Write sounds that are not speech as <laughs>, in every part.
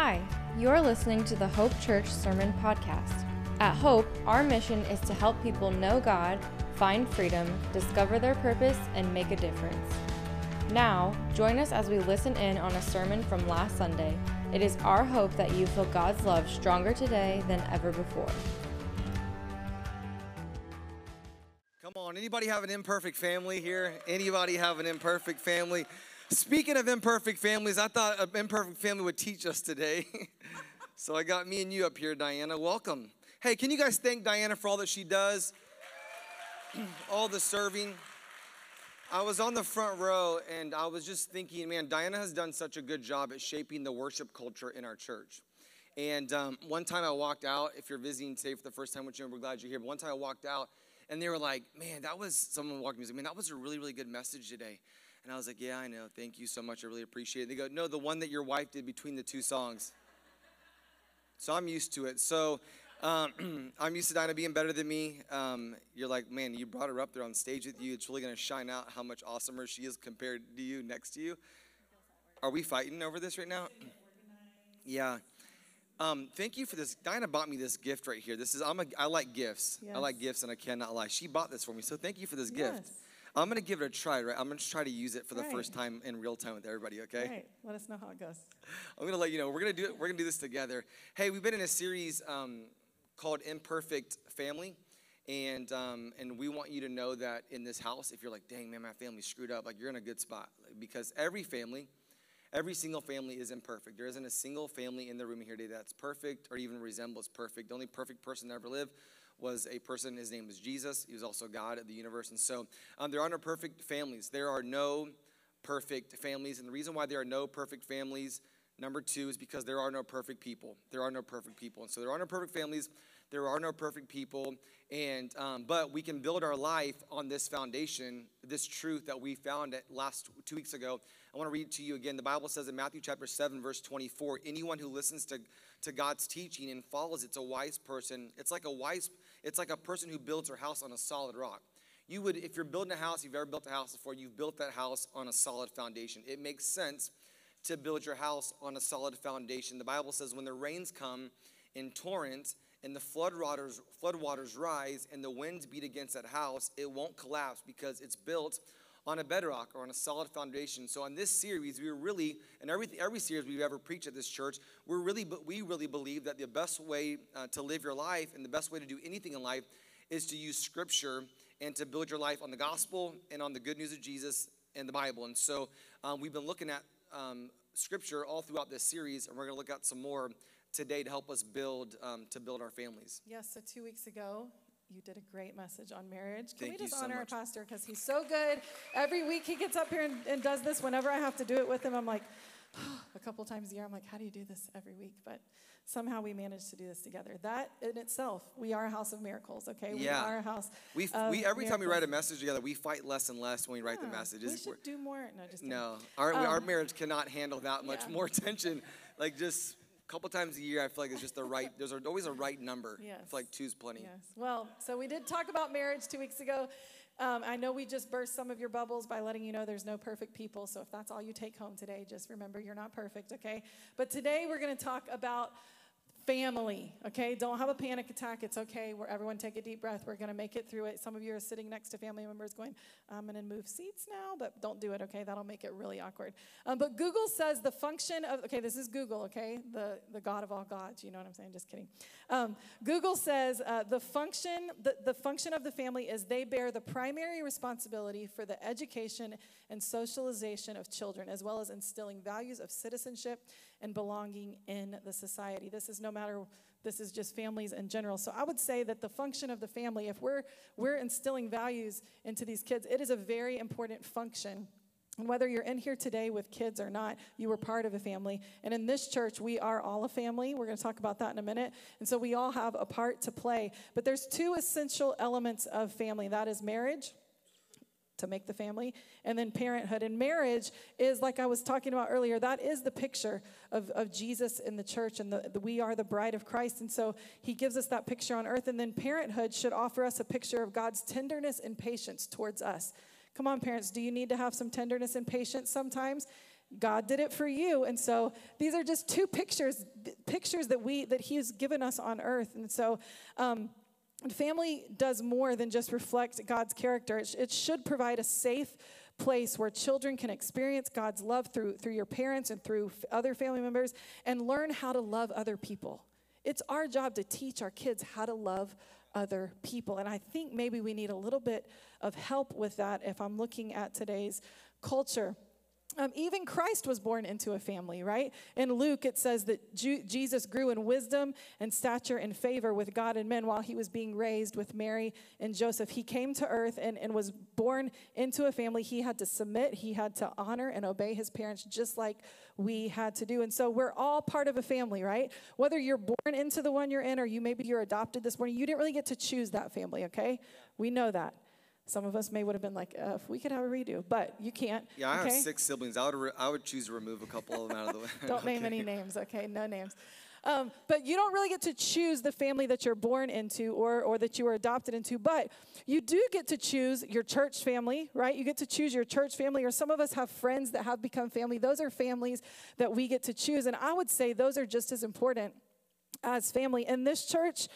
Hi, you're listening to the Hope Church Sermon Podcast. At Hope, our mission is to help people know God, find freedom, discover their purpose, and make a difference. Now, join us as we listen in on a sermon from last Sunday. It is our hope that you feel God's love stronger today than ever before. Come on, anybody have an imperfect family here? Anybody have an imperfect family? Speaking of imperfect families, I thought an imperfect family would teach us today. <laughs> so I got me and you up here, Diana. Welcome. Hey, can you guys thank Diana for all that she does? <clears throat> all the serving. I was on the front row and I was just thinking, man, Diana has done such a good job at shaping the worship culture in our church. And um, one time I walked out, if you're visiting today for the first time, which we're glad you're here, but one time I walked out and they were like, man, that was, someone walked me and said, man, that was a really, really good message today. And I was like, yeah, I know. Thank you so much. I really appreciate it. They go, no, the one that your wife did between the two songs. So I'm used to it. So um, <clears throat> I'm used to Dinah being better than me. Um, you're like, man, you brought her up there on stage with you. It's really going to shine out how much awesomer she is compared to you next to you. Are we fighting over this right now? Yeah. Um, thank you for this. Dinah bought me this gift right here. This is I'm a I like gifts. Yes. I like gifts, and I cannot lie. She bought this for me, so thank you for this gift. I'm gonna give it a try. Right, I'm gonna try to use it for the Right. first time in real time with everybody. Okay. Right. Let us know how it goes. I'm gonna let you know. We're gonna do it. We're gonna do this together. Hey, we've been in a series um, called Imperfect Family, and um, and we want you to know that in this house, if you're like, dang man, my family's screwed up, like you're in a good spot because every family, every single family is imperfect. There isn't a single family in the room here today that's perfect or even resembles perfect. The only perfect person to ever live was a person. His name was Jesus. He was also God of the universe, and so um, there are no perfect families. There are no perfect families. And the reason why there are no perfect families, number two, is because there are no perfect people. There are no perfect people. And so there are no perfect families. There are no perfect people. And um, but we can build our life on this foundation, this truth that we found at last two weeks ago. I want to read to you again. The Bible says in Matthew chapter 7, verse 24, anyone who listens to, to God's teaching and follows it's a wise person. It's like a wise, it's like a person who builds her house on a solid rock. You would if you're building a house you've ever built a house before you've built that house on a solid foundation. It makes sense to build your house on a solid foundation. The bible says when the rains come in torrents and the flood waters flood waters rise and the winds beat against that house it won't collapse because it's built on a bedrock or on a solid foundation so on this series we were really and every every series we've ever preached at this church we're really but we really believe that the best way uh, to live your life and the best way to do anything in life is to use scripture and to build your life on the gospel and on the good news of Jesus and the Bible. And so um, we've been looking at um, scripture all throughout this series, and we're going to look at some more today to help us build um, to build our families. Yes. So two weeks ago, you did a great message on marriage. Can Thank we you just so honor much. our pastor because he's so good. Every week he gets up here and, and does this. Whenever I have to do it with him, I'm like, <sighs> a couple times a year, I'm like, how do you do this every week? But somehow we managed to do this together. That in itself, we are a house of miracles. Okay, we Yeah. are a house. We, we every time we write a message together, we fight less and less when we write the Yeah, messages. We should do more. No, just kidding. no, our, our Um, marriage cannot handle that much yeah. more <laughs> attention. Like just couple times a year, I feel like it's just the right. There's always a right number. Yes. feel like two's plenty. Yes. Well, so we did talk about marriage two weeks ago. Um, I know we just burst some of your bubbles by letting you know there's no perfect people. So if that's all you take home today, just remember you're not perfect, okay? But today we're going to talk about family, okay? Don't have a panic attack. It's okay. Where everyone take a deep breath. We're going to make it through it. Some of you are sitting next to family members going, I'm going to move seats now, but don't do it, okay? That'll make it really awkward. Um, but Google says the function of, okay, this is Google, okay? The, the God of all gods. You know what I'm saying? Just kidding. Um, Google says uh, the function the, the function of the family is they bear the primary responsibility for the education and socialization of children, as well as instilling values of citizenship and belonging in the society. This is no matter this is just families in general. So I would say that the function of the family, if we're we're instilling values into these kids, it is a very important function. And whether you're in here today with kids or not, you were part of a family. And in this church, we are all a family. We're going to talk about that in a minute. And so we all have a part to play. But there's two essential elements of family that is marriage to make the family, and then parenthood. And marriage is, like I was talking about earlier, that is the picture of, of Jesus in the church, and the, the, we are the bride of Christ. And so he gives us that picture on earth. And then parenthood should offer us a picture of God's tenderness and patience towards us. Come on, parents, do you need to have some tenderness and patience sometimes? God did it for you. And so these are just two pictures, pictures that we that He's given us on earth. And so um, family does more than just reflect God's character. It, sh- it should provide a safe place where children can experience God's love through through your parents and through f- other family members and learn how to love other people. It's our job to teach our kids how to love other people. And I think maybe we need a little bit of help with that if I'm looking at today's culture. Um, even Christ was born into a family, right? In Luke, it says that Ju- Jesus grew in wisdom and stature and favor with God and men while he was being raised with Mary and Joseph. He came to earth and, and was born into a family. He had to submit, he had to honor and obey his parents, just like we had to do. And so we're all part of a family, right? Whether you're born into the one you're in or you maybe you're adopted this morning, you didn't really get to choose that family, okay? We know that. Some of us may would have been like, uh, if we could have a redo, but you can't. Yeah, I okay? have six siblings. I would, re- I would choose to remove a couple of them out of the way. <laughs> <laughs> Don't name any names, okay? No names. Um, but you don't really get to choose the family that you're born into or, or that you were adopted into, but you do get to choose your church family, right? You get to choose your church family, or some of us have friends that have become family. Those are families that we get to choose. And I would say those are just as important as family. In this church,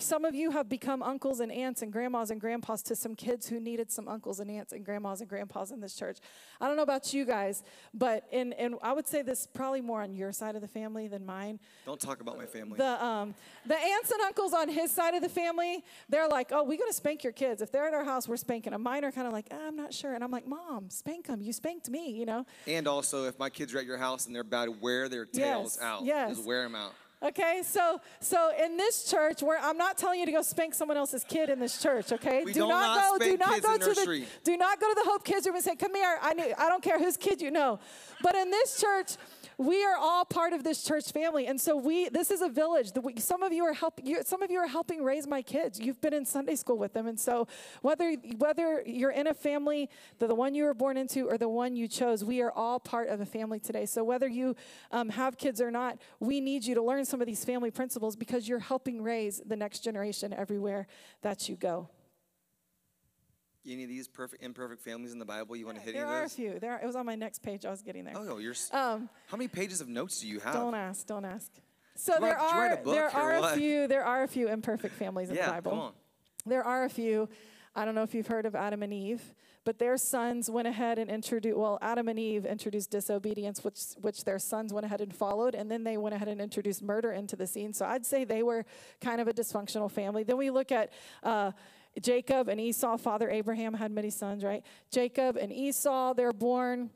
some of you have become uncles and aunts and grandmas and grandpas to some kids who needed some uncles and aunts and grandmas and grandpas in this church. I don't know about you guys, but in, and I would say this probably more on your side of the family than mine. Don't talk about my family. The, um, the aunts and uncles on his side of the family, they're like, oh, we got to spank your kids. If they're at our house, we're spanking them. Mine are kind of like, ah, I'm not sure. And I'm like, Mom, spank them. You spanked me, you know? and also, if my kids are at your house and they're bad, wear their tails Yes, out. yes. Just wear them out. Okay, so so in this church, where I'm not telling you to go spank someone else's kid in this church. Okay, We do not, not go. Do not go to nursery. the. Do not go to the Hope Kids room and say, "Come here." I need, I don't care whose kid you know, but in this church. We are all part of this church family, and so we. This is a village. Some of you are helping. You, some of you are helping raise my kids. You've been in Sunday school with them, and so whether whether you're in a family, the, the one you were born into, or the one you chose, we are all part of a family today. So whether you um, have kids or not, we need you to learn some of these family principles because you're helping raise the next generation everywhere that you go. Any of these perfect, imperfect families in the Bible? You want to hit there any are of a those? few. There, are, it was on my next page. I was getting there. Oh, no, you're. s- Um, how many pages of notes do you have? Don't ask. Don't ask. So you there write- did you write are book there or are a what? few there are a few imperfect families in yeah, the Bible. come on. There are a few. I don't know if you've heard of Adam and Eve, but their sons went ahead and introduced. Well, Adam and Eve introduced disobedience, which which their sons went ahead and followed, and then they went ahead and introduced murder into the scene. So I'd say they were kind of a dysfunctional family. Then we look at. Uh, Jacob and Esau, father Abraham had many sons, right? Jacob and Esau, they're born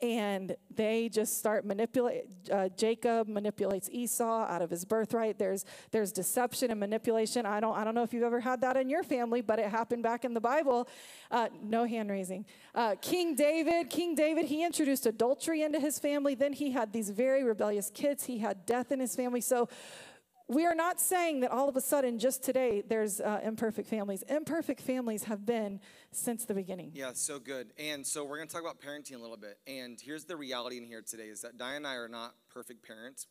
and they just start manipulate uh, jacob manipulates esau out of his birthright. There's there's deception and manipulation. I don't i don't know if you've ever had that in your family but it happened back in the bible. Uh, no hand raising. Uh, king david king david he introduced adultery into his family. Then he had these very rebellious kids. He had death in his family. So we are not saying that all of a sudden, just today, there's uh, imperfect families. Imperfect families have been since the beginning. Yeah, so good. And so we're going to talk about parenting a little bit. And here's the reality in here today is that Diane and I are not perfect parents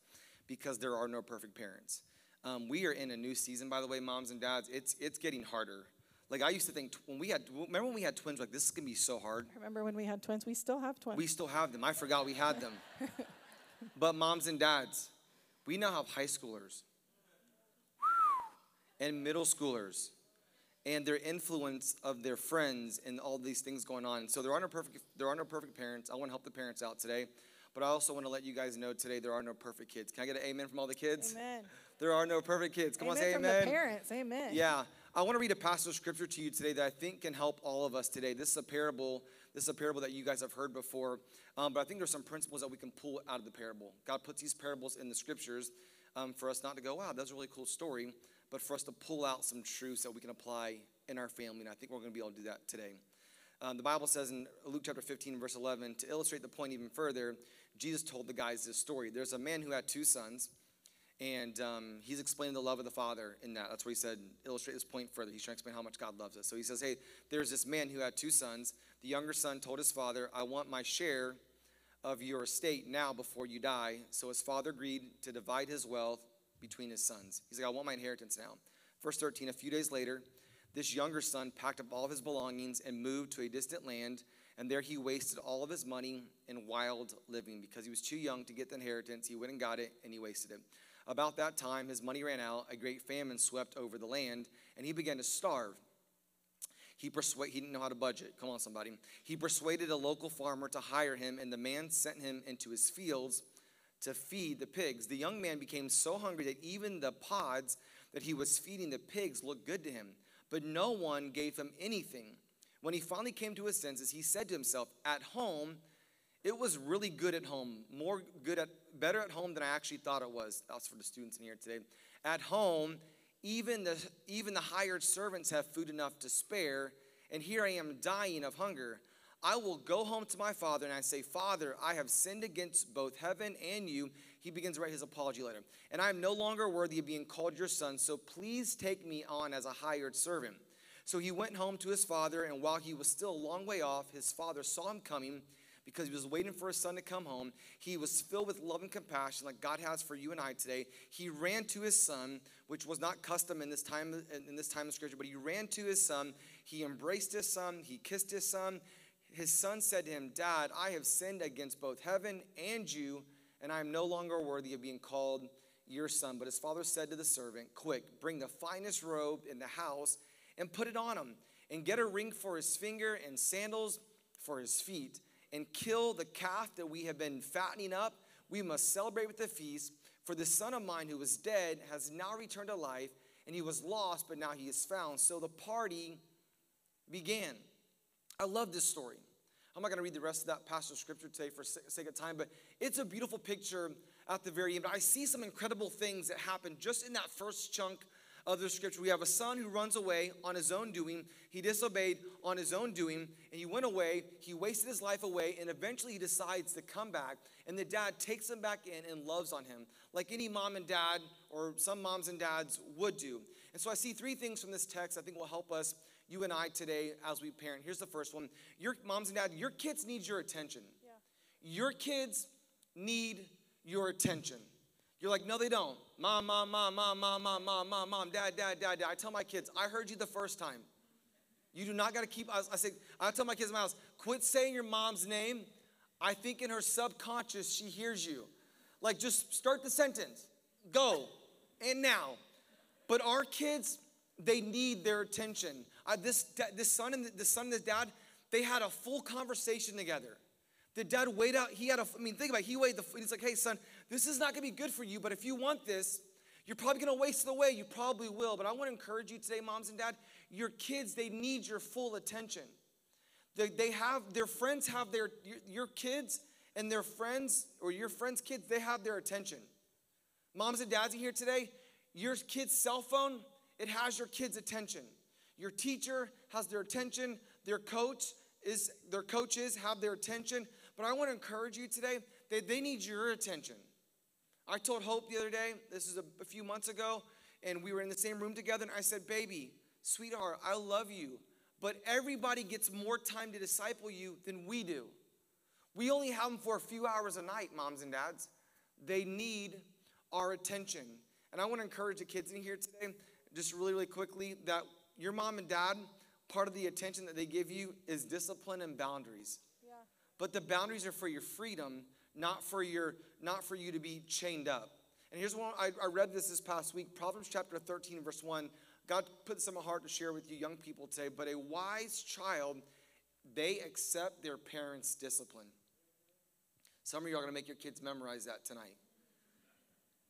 because there are no perfect parents. Um, we are in a new season, by the way, moms and dads. It's it's getting harder. Like I used to think when we had remember when we had twins, like this is gonna be so hard. Remember when we had twins? We still have twins. We still have them. I forgot we had them. <laughs> but moms and dads, we now have high schoolers and middle schoolers and their influence of their friends and all these things going on. So there are no perfect there are no perfect parents. I want to help the parents out today. But I also want to let you guys know today there are no perfect kids. Can I get an amen from all the kids? Amen. There are no perfect kids. Come amen on, say from amen. the parents. Amen. Yeah. I want to read a passage of scripture to you today that I think can help all of us today. This is a parable. This is a parable that you guys have heard before. Um, but I think there's some principles that we can pull out of the parable. God puts these parables in the scriptures um, for us not to go, wow, that's a really cool story, but for us to pull out some truths that we can apply in our family. And I think we're going to be able to do that today. Um, the Bible says in Luke chapter 15, verse 11, to illustrate the point even further, Jesus told the guys this story. There's a man who had two sons. And um, he's explaining the love of the Father in that. That's what he said. Illustrate this point further. He's trying to explain how much God loves us. So he says, Hey, there's this man who had two sons. The younger son told his father, I want my share of your estate now before you die. So his father agreed to divide his wealth between his sons. He's like, I want my inheritance now. Verse 13 A few days later, this younger son packed up all of his belongings and moved to a distant land And there he wasted all of his money in wild living because he was too young to get the inheritance. He went and got it, and he wasted it. About that time, his money ran out. A great famine swept over the land, and he began to starve. He, he didn't know how to budget. Come on, somebody. He persuaded a local farmer to hire him, and the man sent him into his fields to feed the pigs. The young man became so hungry that even the pods that he was feeding the pigs looked good to him, but no one gave him anything. When he finally came to his senses, he said to himself, At home, it was really good at home, more good at better at home than I actually thought it was. That's for the students in here today. At home, even the even the hired servants have food enough to spare, and here I am dying of hunger. I will go home to my father and I say, Father, I have sinned against both heaven and you. He begins to write his apology letter. And I am no longer worthy of being called your son, so please take me on as a hired servant. So he went home to his father, and while he was still a long way off, his father saw him coming because he was waiting for his son to come home. He was filled with love and compassion, like God has for you and I today. He ran to his son, which was not custom in this time in this time of scripture, but he ran to his son. He embraced his son. He kissed his son. His son said to him, Dad, I have sinned against both heaven and you, and I am no longer worthy of being called your son. But his father said to the servant, Quick, bring the finest robe in the house and put it on him, and get a ring for his finger and sandals for his feet, and kill the calf that we have been fattening up. We must celebrate with a feast. For the son of mine who was dead has now returned to life, and he was lost, but now he is found. So the party began. I love this story. I'm not going to read the rest of that passage of scripture today for sake of time, but it's a beautiful picture at the very end. I see some incredible things that happen just in that first chunk of the scripture. We have a son who runs away on his own doing. He disobeyed on his own doing, and he went away. He wasted his life away, and eventually he decides to come back. And the dad takes him back in and loves on him, like any mom and dad, or some moms and dads would do. And so I see three things from this text I think will help us you and I today as we parent. Here's the first one. Your moms and dad, your kids need your attention. Yeah. Your kids need your attention. You're like, no, they don't. Mom, mom, mom, mom, mom, mom, mom, mom, mom, dad, dad, dad, dad. I tell my kids, I heard you the first time. You do not got to keep, I, I say, I tell my kids in my house, quit saying your mom's name. I think in her subconscious, she hears you. Like, just start the sentence. Go. And now. But our kids, they need their attention. Uh, this, this son and the, the son and his dad, they had a full conversation together. The dad weighed out, he had a, I mean, think about it, he weighed the, he's like, hey, son, this is not gonna be good for you, but if you want this, you're probably gonna waste it away. You probably will. But I wanna encourage you today, moms and dad, your kids, they need your full attention. They, they have, their friends have their, your, your kids and their friends, or your friends' kids, they have their attention. Moms and dads are here today, your kid's cell phone, it has your kid's attention. Your teacher has their attention. Their coach is their coaches have their attention. But I want to encourage you today that they need your attention. I told Hope the other day, this is a, a few months ago, and we were in the same room together, and I said, Baby, sweetheart, I love you, but everybody gets more time to disciple you than we do. We only have them for a few hours a night, moms and dads. They need our attention. And I want to encourage the kids in here today just really, really quickly that your mom and dad, part of the attention that they give you is discipline and boundaries. Yeah. But the boundaries are for your freedom, not for your not for you to be chained up. And here's one I, I read this this past week, Proverbs chapter 13, verse 1. God put this in my heart to share with you young people today. But a wise child, they accept their parents' discipline. Some of you are going to make your kids memorize that tonight.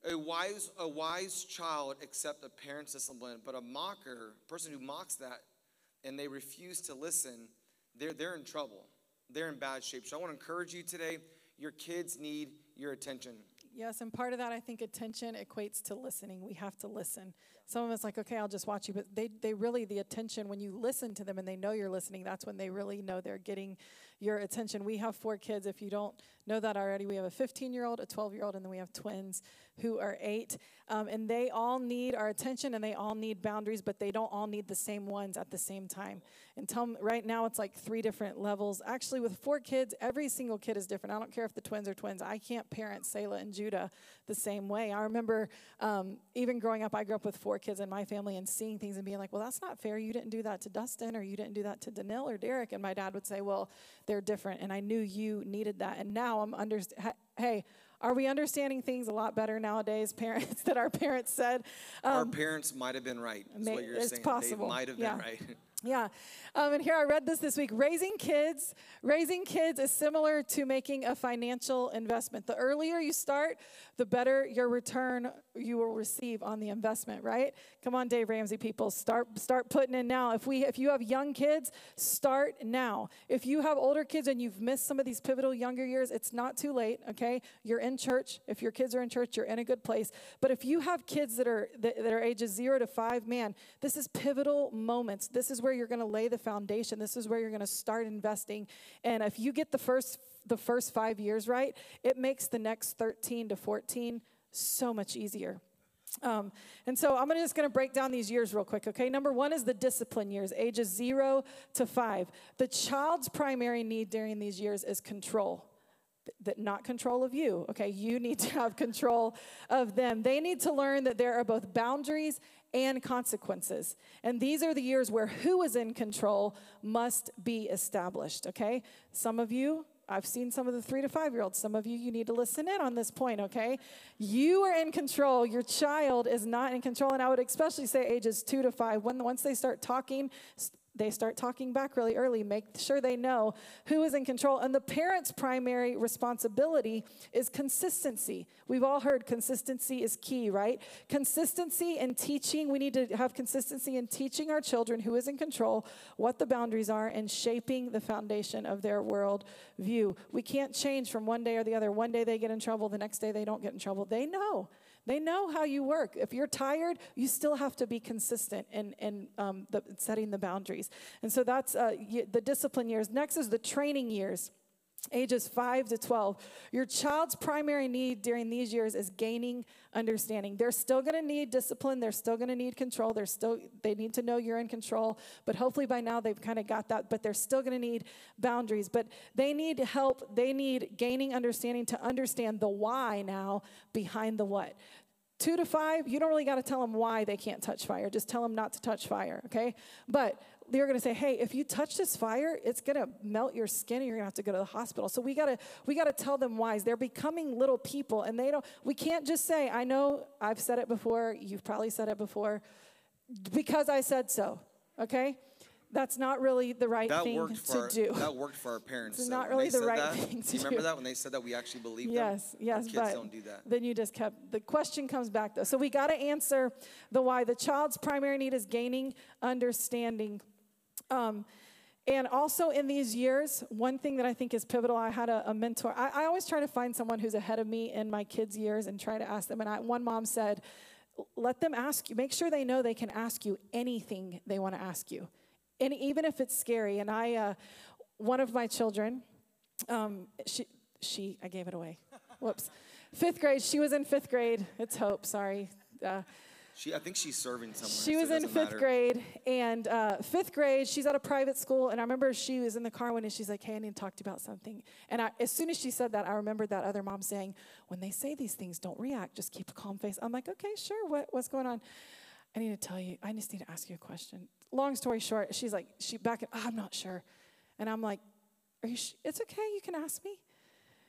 A wise, a wise child accept a parent's discipline, but a mocker, a person who mocks that and they refuse to listen, they're, they're in trouble. They're in bad shape. So I want to encourage you today your kids need your attention. Yes, and part of that, I think attention equates to listening. We have to listen. Some of us like, okay, I'll just watch you, but they, they really, the attention, when you listen to them and they know you're listening, that's when they really know they're getting your attention. We have four kids. If you don't know that already, we have a 15 year old, a 12 year old, and then we have twins who are eight. Um, and they all need our attention and they all need boundaries, but they don't all need the same ones at the same time. And tell them right now it's like three different levels. Actually, with four kids, every single kid is different. I don't care if the twins are twins. I can't parent Selah and Judah the same way. I remember um, even growing up, I grew up with four kids in my family and seeing things and being like, well, that's not fair. You didn't do that to Dustin or you didn't do that to Danil or Derek. And my dad would say, well, they're different. And I knew you needed that. And now I'm under, hey, are we understanding things a lot better nowadays, <laughs> parents, that our parents said? Um, our parents might have been right, may, what you're it's saying. Possible. They might have yeah. been right. <laughs> Yeah. Um, and here I read this this week. Raising kids, raising kids is similar to making a financial investment. The earlier you start, the better your return you will receive on the investment, right? Come on, Dave Ramsey people, start start putting in now. If we if you have young kids, start now. If you have older kids and you've missed some of these pivotal younger years, it's not too late, okay? You're in church. If your kids are in church, you're in a good place. But if you have kids that are that, that are ages 0 to 5, man, this is pivotal moments. This is where where you're going to lay the foundation. This is where you're going to start investing. And if you get the first the first 5 years right, it makes the next 13 to 14 so much easier. Um, and so I'm just going to break down these years real quick, okay? Number one is the discipline years, ages zero to five. The child's primary need during these years is control that not control of you okay you need to have control of them they need to learn that there are both boundaries and consequences and these are the years where who is in control must be established okay some of you I've seen some of the three to five year olds. Some of you, you need to listen in on this point, okay? You are in control. Your child is not in control. And I would especially say ages two to five. When, once they start talking, they start talking back really early. Make sure they know who is in control. And the parent's primary responsibility is consistency. We've all heard consistency is key, right? Consistency in teaching. We need to have consistency in teaching our children who is in control, what the boundaries are, and shaping the foundation of their world view. We can't change from one day or the other. One day they get in trouble, the next day they don't get in trouble. They know. They know how you work. If you're tired, you still have to be consistent in, in um, the, setting the boundaries. And so that's uh, the discipline years. Next is the training years ages 5 to 12. Your child's primary need during these years is gaining understanding. They're still going to need discipline, they're still going to need control. They're still they need to know you're in control, but hopefully by now they've kind of got that, but they're still going to need boundaries. But they need help, they need gaining understanding to understand the why now behind the what. Two to five, you don't really got to tell them why they can't touch fire. Just tell them not to touch fire, okay? But they're going to say, "Hey, if you touch this fire, it's going to melt your skin, and you're going to have to go to the hospital." So we got to we got to tell them whys. They're becoming little people, and they don't. We can't just say, "I know I've said it before. You've probably said it before," because I said so. Okay that's not really the right that thing to our, do. That worked for our parents. It's so not really the right that, thing to do. You remember that when they said that we actually believed yes, them? Yes, yes, but don't do that. Then you just kept the question comes back though. So we got to answer the why. The child's primary need is gaining understanding. Um, and also in these years, one thing that I think is pivotal, I had a, a mentor. I, I, always try to find someone who's ahead of me in my kids' years and try to ask them. And I, one mom said, let them ask you, make sure they know they can ask you anything they want to ask you and even if it's scary. And I, uh, one of my children, um, she, she, I gave it away. Whoops. Fifth grade. She was in fifth grade. It's Hope. Sorry. Uh, she, I think she's serving somewhere. She was so in fifth matter. grade, and uh, fifth grade, she's at a private school. And I remember she was in the car one, and she's like, "Hey, I need to talk to you about something." And I, as soon as she said that, I remembered that other mom saying, "When they say these things, don't react. Just keep a calm face." I'm like, "Okay, sure. What, what's going on?" I need to tell you. I just need to ask you a question long story short, she's like, she back, oh, I'm not sure. And I'm like, are you, sh- it's okay, you can ask me.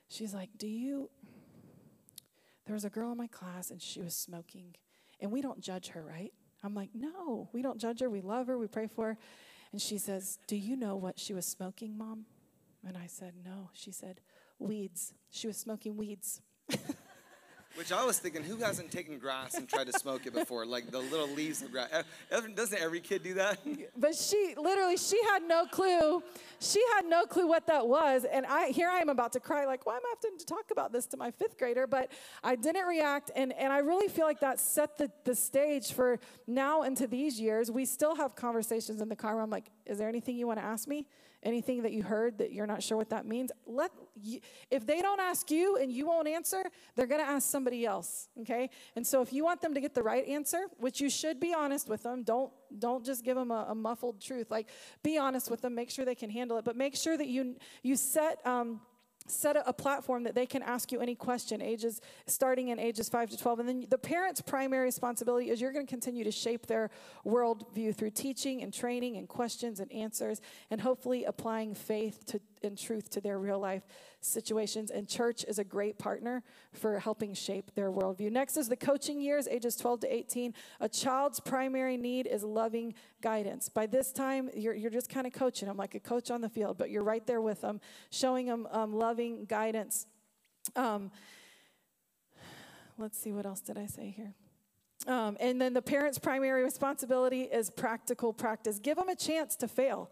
She's like, do you, there was a girl in my class and she was smoking and we don't judge her, right? I'm like, no, we don't judge her. We love her. We pray for her. And she says, do you know what she was smoking, mom? And I said, no. She said, weeds. She was smoking weeds. Which I was thinking, who hasn't taken grass and tried to smoke it before? Like the little leaves of grass. Doesn't every kid do that? <laughs> But she literally, she had no clue. She had no clue what that was. And I here I am about to cry, like, why am I having to talk about this to my fifth grader? But I didn't react. And, and I really feel like that set the, the stage for now into these years. We still have conversations in the car where I'm like, is there anything you want to ask me? anything that you heard that you're not sure what that means, let you, if they don't ask you and you won't answer, they're going to ask somebody else, okay? And so if you want them to get the right answer, which you should be honest with them, don't don't just give them a, a muffled truth. Like be honest with them, make sure they can handle it, but make sure that you you set um, set a, platform that they can ask you any question ages starting in ages 5 to 12 and then the parents primary responsibility is you're going to continue to shape their worldview through teaching and training and questions and answers and hopefully applying faith to and truth to their real life situations. And church is a great partner for helping shape their worldview. Next is the coaching years, ages 12 to 18. A child's primary need is loving guidance. By this time, you're, you're just kind of coaching them like a coach on the field, but you're right there with them, showing them um, loving guidance. Um, let's see, what else did I say here? Um, and then the parent's primary responsibility is practical practice. Give them a chance to fail.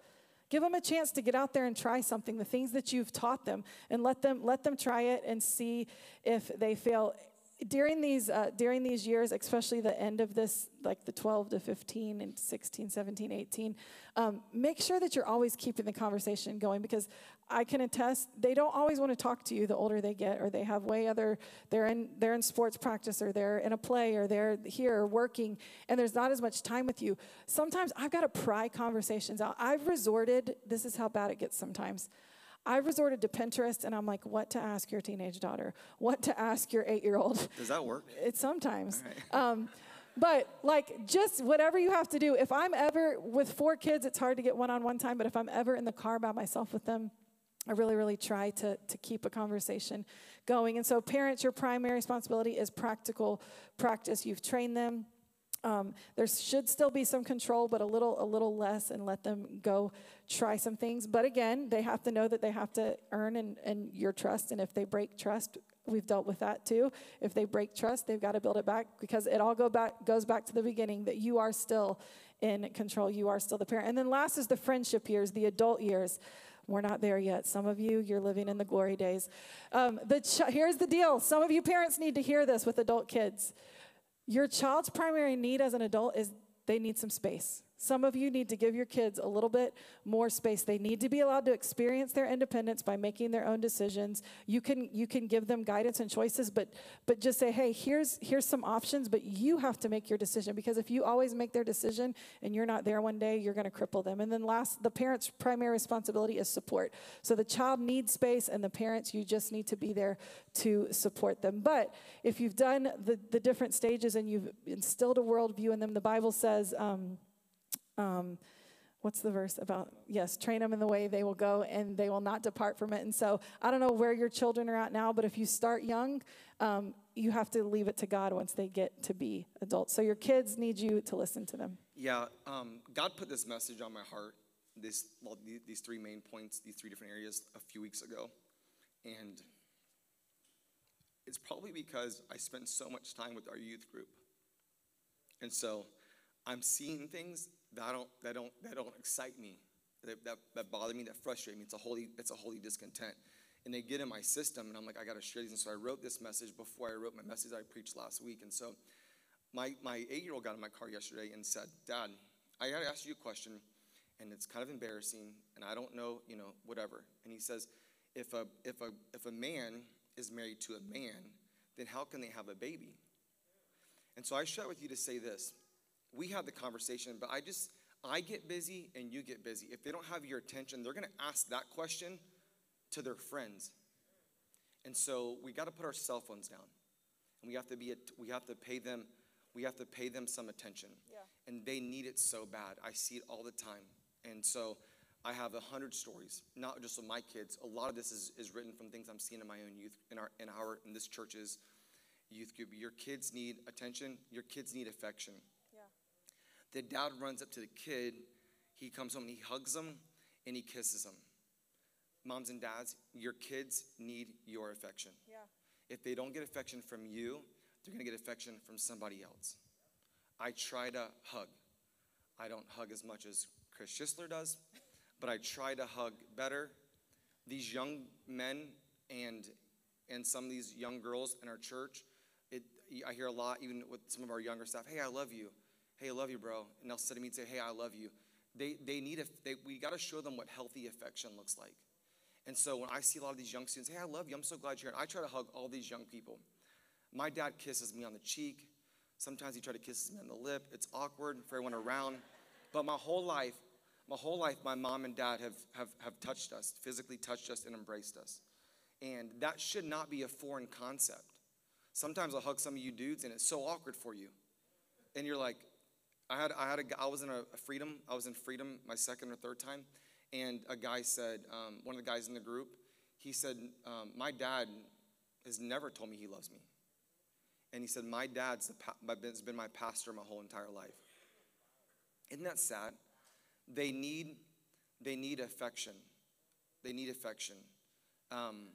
Give them a chance to get out there and try something, the things that you've taught them, and let them let them try it and see if they fail during these uh, during these years especially the end of this like the 12 to 15 and 16 17 18 um, make sure that you're always keeping the conversation going because i can attest they don't always want to talk to you the older they get or they have way other they're in they're in sports practice or they're in a play or they're here working and there's not as much time with you. Sometimes i've got to pry conversations out. I've resorted this is how bad it gets sometimes I've resorted to Pinterest and I'm like, what to ask your teenage daughter? What to ask your eight year old? Does that work? <laughs> It sometimes. Right. Um, but like, just whatever you have to do. If I'm ever with four kids, it's hard to get one on one time, but if I'm ever in the car by myself with them, I really, really try to, to keep a conversation going. And so, parents, your primary responsibility is practical practice. You've trained them um, there should still be some control, but a little, a little less, and let them go try some things. But again, they have to know that they have to earn and, and your trust. And if they break trust, we've dealt with that too. If they break trust, they've got to build it back because it all go back goes back to the beginning that you are still in control. You are still the parent. And then last is the friendship years, the adult years. We're not there yet. Some of you, you're living in the glory days. Um, the ch- here's the deal. Some of you parents need to hear this with adult kids. Your child's primary need as an adult is they need some space. Some of you need to give your kids a little bit more space. They need to be allowed to experience their independence by making their own decisions. You can you can give them guidance and choices, but but just say, "Hey, here's here's some options, but you have to make your decision because if you always make their decision and you're not there one day, you're going to cripple them." And then last, the parents' primary responsibility is support. So the child needs space and the parents you just need to be there to support them. But if you've done the the different stages and you've instilled a worldview in them, the Bible says um, um, what's the verse about? Yes, train them in the way they will go and they will not depart from it. And so I don't know where your children are at now, but if you start young, um, you have to leave it to God once they get to be adults. So your kids need you to listen to them. Yeah, um, God put this message on my heart, this, well, these three main points, these three different areas a few weeks ago. And it's probably because I spent so much time with our youth group. And so I'm seeing things that don't that don't that don't excite me, that, that, that bother me, that frustrate me. It's a holy it's a holy discontent. And they get in my system, and I'm like, I gotta share these. And so I wrote this message before I wrote my message I preached last week. And so my my eight-year-old got in my car yesterday and said, Dad, I gotta ask you a question, and it's kind of embarrassing, and I don't know, you know, whatever. And he says, if a if a if a man is married to a man, then how can they have a baby? And so I share with you to say this we have the conversation, but I just, I get busy and you get busy. If they don't have your attention, they're going to ask that question to their friends. And so we got to put our cell phones down. And we have to be, we have to pay them, we have to pay them some attention. Yeah. And they need it so bad. I see it all the time. And so I have a hundred stories, not just with my kids. A lot of this is, is written from things I'm seeing in my own youth, in our, in our, in this church's youth group. Your kids need attention. Your kids need affection. The dad runs up to the kid. He comes home and he hugs him and he kisses him. Moms and dads, your kids need your affection. Yeah. If they don't get affection from you, they're going to get affection from somebody else. I try to hug. I don't hug as much as Chris Schisler does, but I try to hug better. These young men and and some of these young girls in our church, it, I hear a lot, even with some of our younger staff. Hey, I love you hey, I love you, bro. And they'll sit to me and say, hey, I love you. They, they need, a, they, we got to show them what healthy affection looks like. And so when I see a lot of these young students, hey, I love you. I'm so glad you're here. I try to hug all these young people. My dad kisses me on the cheek. Sometimes he tries to kiss me on the lip. It's awkward for everyone around. But my whole life, my whole life, my mom and dad have, have, have touched us, physically touched us and embraced us. And that should not be a foreign concept. Sometimes I'll hug some of you dudes and it's so awkward for you. And you're like, I had I had a I was in a, freedom. I was in freedom my second or third time, And a guy said, um, one of the guys in the group, he said, um, My dad has never told me he loves me. And he said, My dad's the pa- has been my pastor my whole entire life. Isn't that sad? They need, they need affection. They need affection. Um,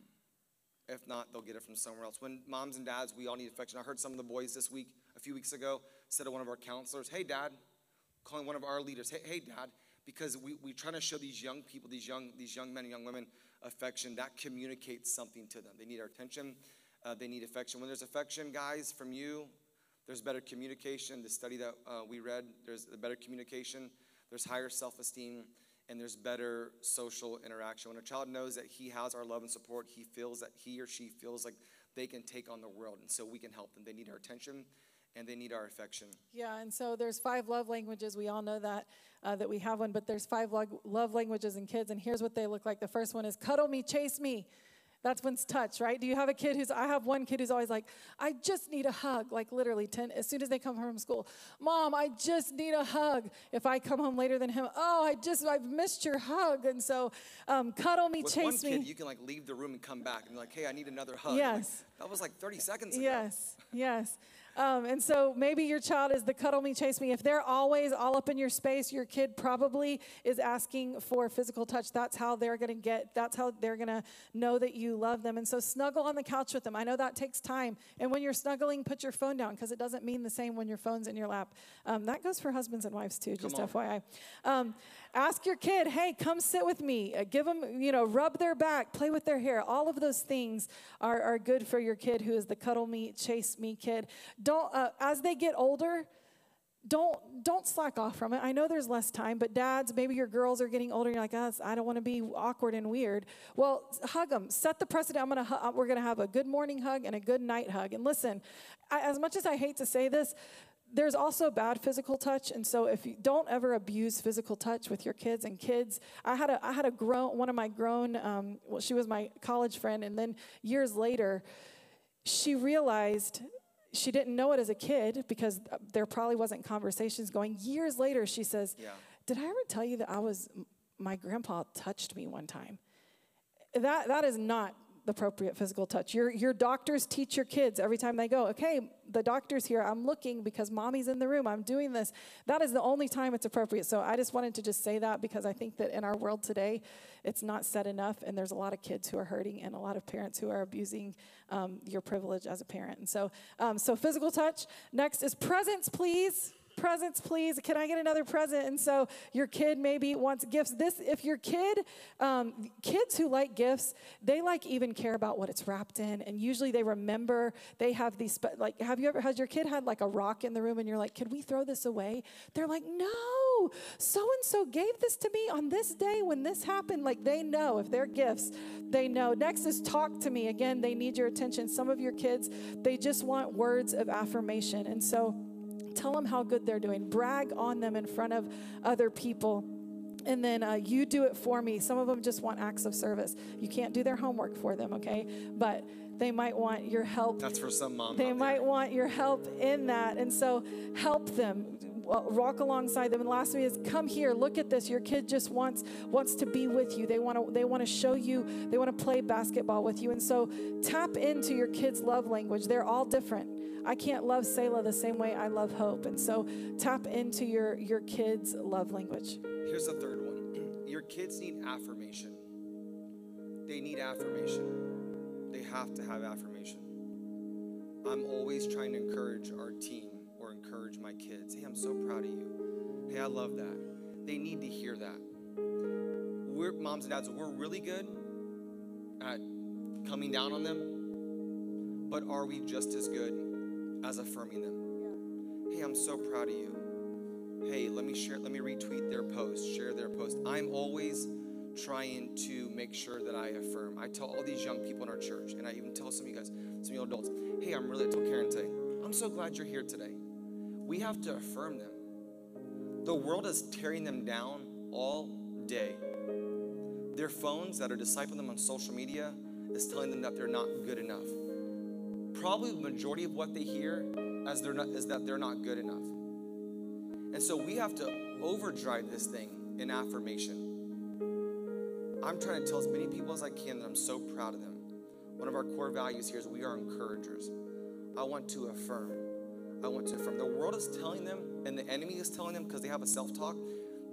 if not, they'll get it from somewhere else. When moms and dads, we all need affection. I heard some of the boys this week, a few weeks ago, said to one of our counselors, Hey, dad, calling one of our leaders, Hey, hey dad, because we, we're trying to show these young people, these young, these young men and young women, affection. That communicates something to them. They need our attention, uh, they need affection. When there's affection, guys, from you, there's better communication. The study that uh, we read, there's better communication, there's higher self esteem, and there's better social interaction. When a child knows that he has our love and support, he feels that he or she feels like they can take on the world, and so we can help them. They need our attention and they need our affection. Yeah, and so there's five love languages. We all know that uh, that we have one, but there's five love languages in kids, and here's what they look like. The first one is cuddle me, chase me. That's when's touch, right? Do you have a kid who's, I have one kid who's always like, I just need a hug, like literally 10, as soon as they come home from school. Mom, I just need a hug. If I come home later than him, oh, I just, I've missed your hug. And so um, cuddle me, With chase one me. Kid, you can like leave the room and come back and be like, hey, I need another hug. Yes. Like, that was like 30 seconds ago. Yes, yes. Um, and so maybe your child is the cuddle me, chase me. If they're always all up in your space, your kid probably is asking for physical touch. That's how they're going to get, that's how they're going to know that you love them. And so snuggle on the couch with them. I know that takes time. And when you're snuggling, put your phone down because it doesn't mean the same when your phone's in your lap. Um, that goes for husbands and wives too, just FYI. Um, ask your kid, hey, come sit with me. Uh, give them, you know, rub their back, play with their hair. All of those things are, are good for your kid who is the cuddle me, chase me kid don't uh, as they get older don't don't slack off from it. I know there's less time but dads maybe your girls are getting older and you're like oh, i don't want to be awkward and weird. Well hug them set the precedent. I'm gonna hu- we're gonna have a good morning hug and a good night hug. And listen I, as much as i hate to say this there's also bad physical touch. And so if you don't ever abuse physical touch with your kids and kids. I had a i had a grown one of my grown um, well she was my college friend. And then years later she realized she didn't know it as a kid because there probably wasn't conversations going. Years later, she says, yeah. Did I ever tell you that I was, my grandpa touched me one time? That, that is not appropriate physical touch. Your, your doctors teach your kids every time they go, okay, the doctor's here. I'm looking because mommy's in the room. I'm doing this. That is the only time it's appropriate. So I just wanted to just say that because I think that in our world today, it's not said enough. And there's a lot of kids who are hurting and a lot of parents who are abusing um, your privilege as a parent. And so, um, so physical touch. Next is presents, please presents, please. Can I get another present? And so your kid maybe wants gifts. This, if your kid, um, kids who like gifts, they like even care about what it's wrapped in, and usually they remember. They have these like. Have you ever? Has your kid had like a rock in the room, and you're like, "Can we throw this away?" They're like, "No, so and so gave this to me on this day when this happened." Like they know if they're gifts, they know. Next is talk to me. Again, they need your attention. Some of your kids, they just want words of affirmation, and so Tell them how good they're doing. Brag on them in front of other people. And then uh, you do it for me. Some of them just want acts of service. You can't do their homework for them, okay? But they might want your help. That's for some mom. They might want your help in that. And so help them Uh, walk alongside them and last thing is come here look at this your kid just wants wants to be with you they want to they want to show you they want to play basketball with you and so tap into your kids love language they're all different I can't love Selah the same way I love hope. And so tap into your, your kids' love language. Here's the third one <clears throat> your kids need affirmation. They need affirmation. They have to have affirmation. I'm always trying to encourage our team encourage my kids. Hey, I'm so proud of you. Hey, I love that. They need to hear that. We're moms and dads, we're really good at coming down on them, but are we just as good as affirming them. Yeah. Hey, I'm so proud of you. Hey, let me share, let me retweet their post, share their post. I'm always trying to make sure that I affirm. I tell all these young people in our church, and I even tell some of you guys, some of you adults, hey, I'm really, I told Karen today, I'm so glad you're here today. We have to affirm them. The world is tearing them down all day. Their phones that are discipling them on social media is telling them that they're not good enough probably the majority of what they hear as they're not, is that they're not good enough. And so we have to overdrive this thing in affirmation. I'm trying to tell as many people as I can that I'm so proud of them. One of our core values here is we are encouragers. I want to affirm. I want to affirm. The world is telling them, and the enemy is telling them because they have a self talk,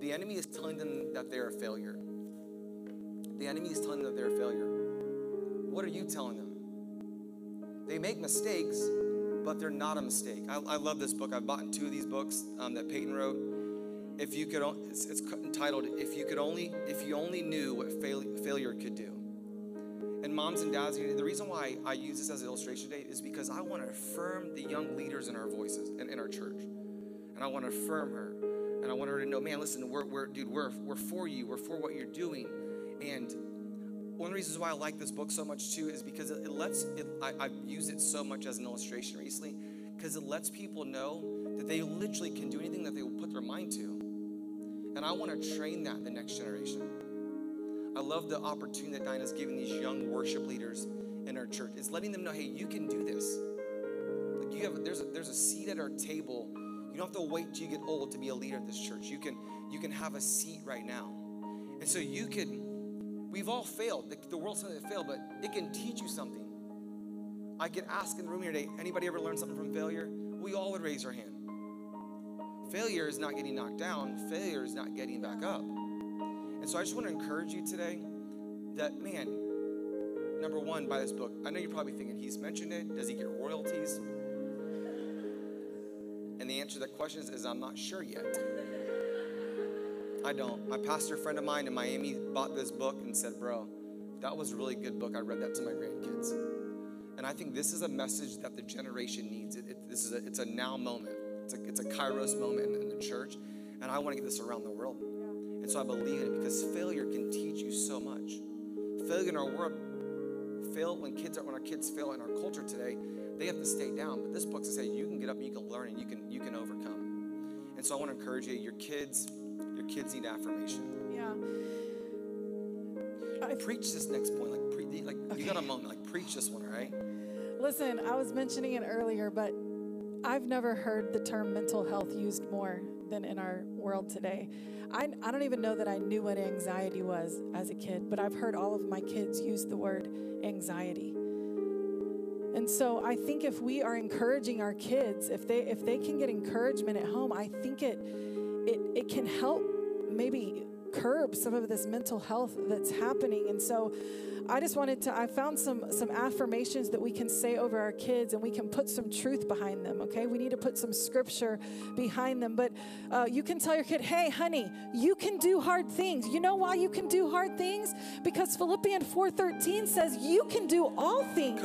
the enemy is telling them that they're a failure. The enemy is telling them that they're a failure. What are you telling them? They make mistakes, but they're not a mistake. I, I love this book. I've bought two of these books um, that Peyton wrote. If you could, it's, it's entitled "If You Could Only, If You Only Knew What Fail, Failure Could Do." And moms and dads, the reason why I use this as an illustration today is because I want to affirm the young leaders in our voices and in our church, and I want to affirm her, and I want her to know, man, listen, we're, we're dude, we're we're for you, we're for what you're doing, and one of the reasons why I like this book so much too is because it, lets it, I, I've used it so much as an illustration recently because it lets people know that they literally can do anything that they will put their mind to. And I want to train that the next generation. I love the opportunity that Dinah's giving these young worship leaders in our church. It's letting them know, hey, you can do this. Like you have there's a there's a seat at our table. You don't have to wait till you get old to be a leader at this church. You can you can have a seat right now. And so you can We've all failed. The, the world says it failed, but it can teach you something. I could ask in the room here today, anybody ever learned something from failure? We all would raise our hand. Failure is not getting knocked down, failure is not getting back up. And so I just want to encourage you today that, man, number one, buy this book. I know you're probably thinking, he's mentioned it. Does he get royalties? And the answer to that question is, is I'm not sure yet. I don't. My pastor friend of mine in Miami bought this book and said, Bro, that was a really good book. I read that to my grandkids. And I think this is a message that the generation needs. It, it, this is a, it's a now moment. It's a, it's a kairos moment in, in the church. And I want to get this around the world. And so I believe in it because failure can teach you so much. Failure in our world, fail when kids are when our kids fail in our culture today, they have to stay down. But this book says, you can get up, you can learn, and you can you can overcome. And so I want to encourage you, your kids, your kids need affirmation. Yeah. I, preach this next point, like, pre, like okay. you got a moment, like preach this one, right? Listen, I was mentioning it earlier, but I've never heard the term mental health used more than in our world today. I, I don't even know that I knew what anxiety was as a kid, but I've heard all of my kids use the word anxiety. And so I think if we are encouraging our kids, if they if they can get encouragement at home, I think it it, it can help maybe curb some of this mental health that's happening. And so I just wanted to, I found some, some affirmations that we can say over our kids and we can put some truth behind them, okay? We need to put some scripture behind them. But uh, you can tell your kid, hey, honey, you can do hard things. You know why you can do hard things? Because Philippians 4.13 says you can do all things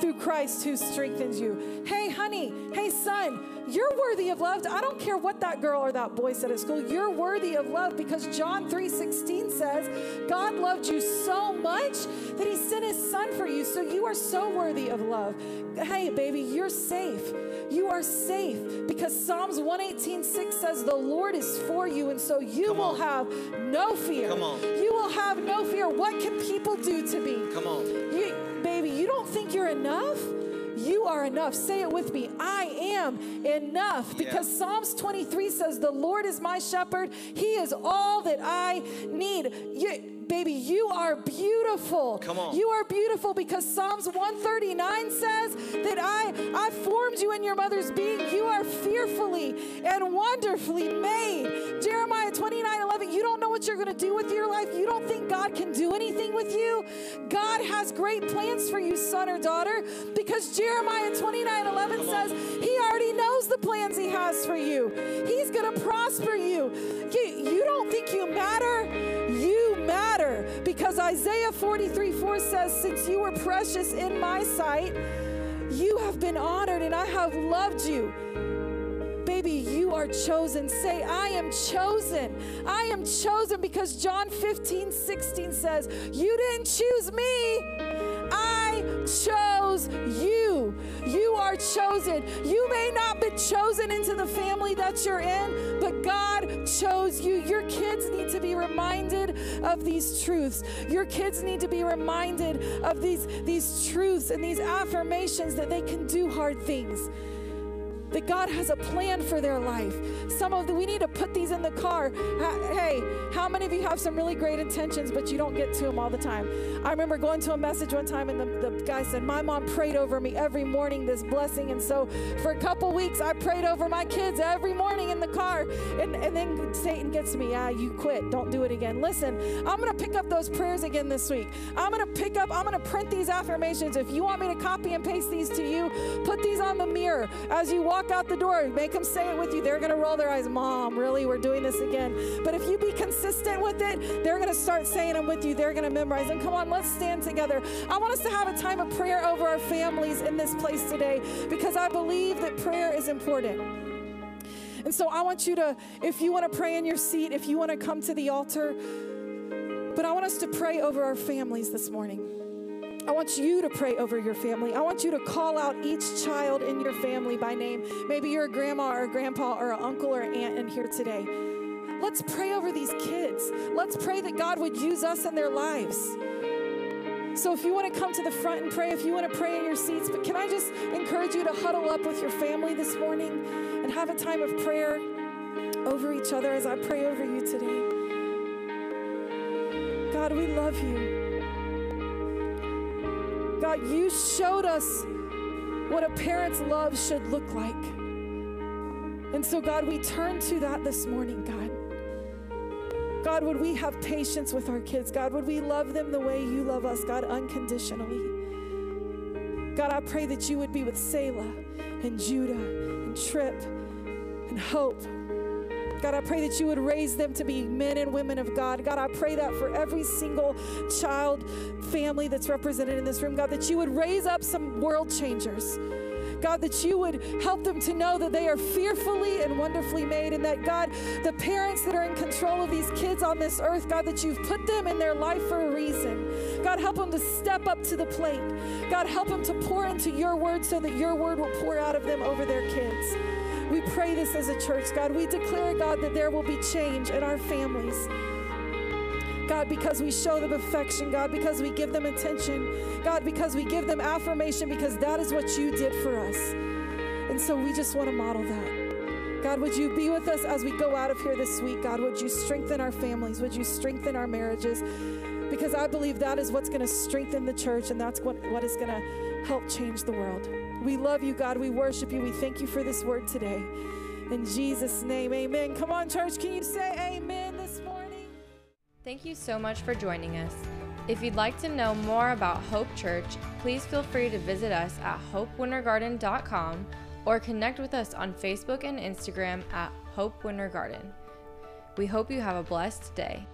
through Christ who strengthens you. Hey, honey, hey, son, you're worthy of love. I don't care what that girl or that boy said at school. You're worthy of love because John 3:16 says, God loved you so much that he sent his son for you. So you are so worthy of love. Hey, baby, you're safe. You are safe because Psalms 118:6 says the Lord is for you and so you Come will on. have no fear. Come on. You will have no fear. What can people do to me? Come on. You, baby, you don't think you're enough? You are enough. Say it with me. I am enough. Because yeah. Psalms 23 says, The Lord is my shepherd. He is all that I need. You, baby, you are beautiful. Come on. You are beautiful because Psalms 139 says that I, I formed you in your mother's being. You are fearfully and wonderfully made. Jeremiah 29 11, you don't know what you're going to do with your life. You don't think God can do anything with you. God has great plans for you, son or daughter, because Jeremiah 29 11 says he already knows the plans he has for you. He's going to prosper you. you. You don't think you matter? Matter because Isaiah 43 4 says, Since you were precious in my sight, you have been honored and I have loved you. Baby, you are chosen. Say, I am chosen. I am chosen because John 15 16 says, You didn't choose me. I chose you. You are chosen. You may not be chosen into the family that you're in, but God chose you. Your kids need to be reminded of these truths. Your kids need to be reminded of these, these truths and these affirmations that they can do hard things. That God has a plan for their life. Some of the, we need to put these in the car. Hey, how many of you have some really great intentions, but you don't get to them all the time? I remember going to a message one time, and the, the guy said, My mom prayed over me every morning this blessing. And so for a couple weeks, I prayed over my kids every morning in the car. And, and then Satan gets me, Ah, you quit. Don't do it again. Listen, I'm going to pick up those prayers again this week. I'm going to pick up, I'm going to print these affirmations. If you want me to copy and paste these to you, put these on the mirror as you walk out the door. Make them say it with you. They're going to roll their eyes, Mom, really? We're doing this again. But if you be consistent with it, they're going to start saying them with you. They're going to memorize. And come on, let's stand together. I want us to have a time of prayer over our families in this place today because I believe that prayer is important. And so I want you to, if you want to pray in your seat, if you want to come to the altar, but I want us to pray over our families this morning. I want you to pray over your family. I want you to call out each child in your family by name. Maybe you're a grandma or a grandpa or an uncle or an aunt in here today. Let's pray over these kids. Let's pray that God would use us in their lives. So if you want to come to the front and pray, if you want to pray in your seats, but can I just encourage you to huddle up with your family this morning and have a time of prayer over each other as I pray over you today? God, we love you. God, you showed us what a parent's love should look like. And so, God, we turn to that this morning, God. God, would we have patience with our kids? God, would we love them the way you love us, God, unconditionally? God, I pray that you would be with Selah and Judah and Trip and Hope God, I pray that you would raise them to be men and women of God. God, I pray that for every single child, family that's represented in this room, God, that you would raise up some world changers. God, that you would help them to know that they are fearfully and wonderfully made, and that, God, the parents that are in control of these kids on this earth, God, that you've put them in their life for a reason. God, help them to step up to the plate. God, help them to pour into your word so that your word will pour out of them over their kids. We pray this as a church, God. We declare, God, that there will be change in our families. God, because we show them affection, God, because we give them attention, God, because we give them affirmation, because that is what you did for us. And so we just want to model that. God, would you be with us as we go out of here this week? God, would you strengthen our families? Would you strengthen our marriages? Because I believe that is what's going to strengthen the church and that's what, what is going to help change the world. We love you, God. We worship you. We thank you for this word today. In Jesus' name, amen. Come on, church. Can you say amen this morning? Thank you so much for joining us. If you'd like to know more about Hope Church, please feel free to visit us at hopewintergarden.com or connect with us on Facebook and Instagram at Hope Winter Garden. We hope you have a blessed day.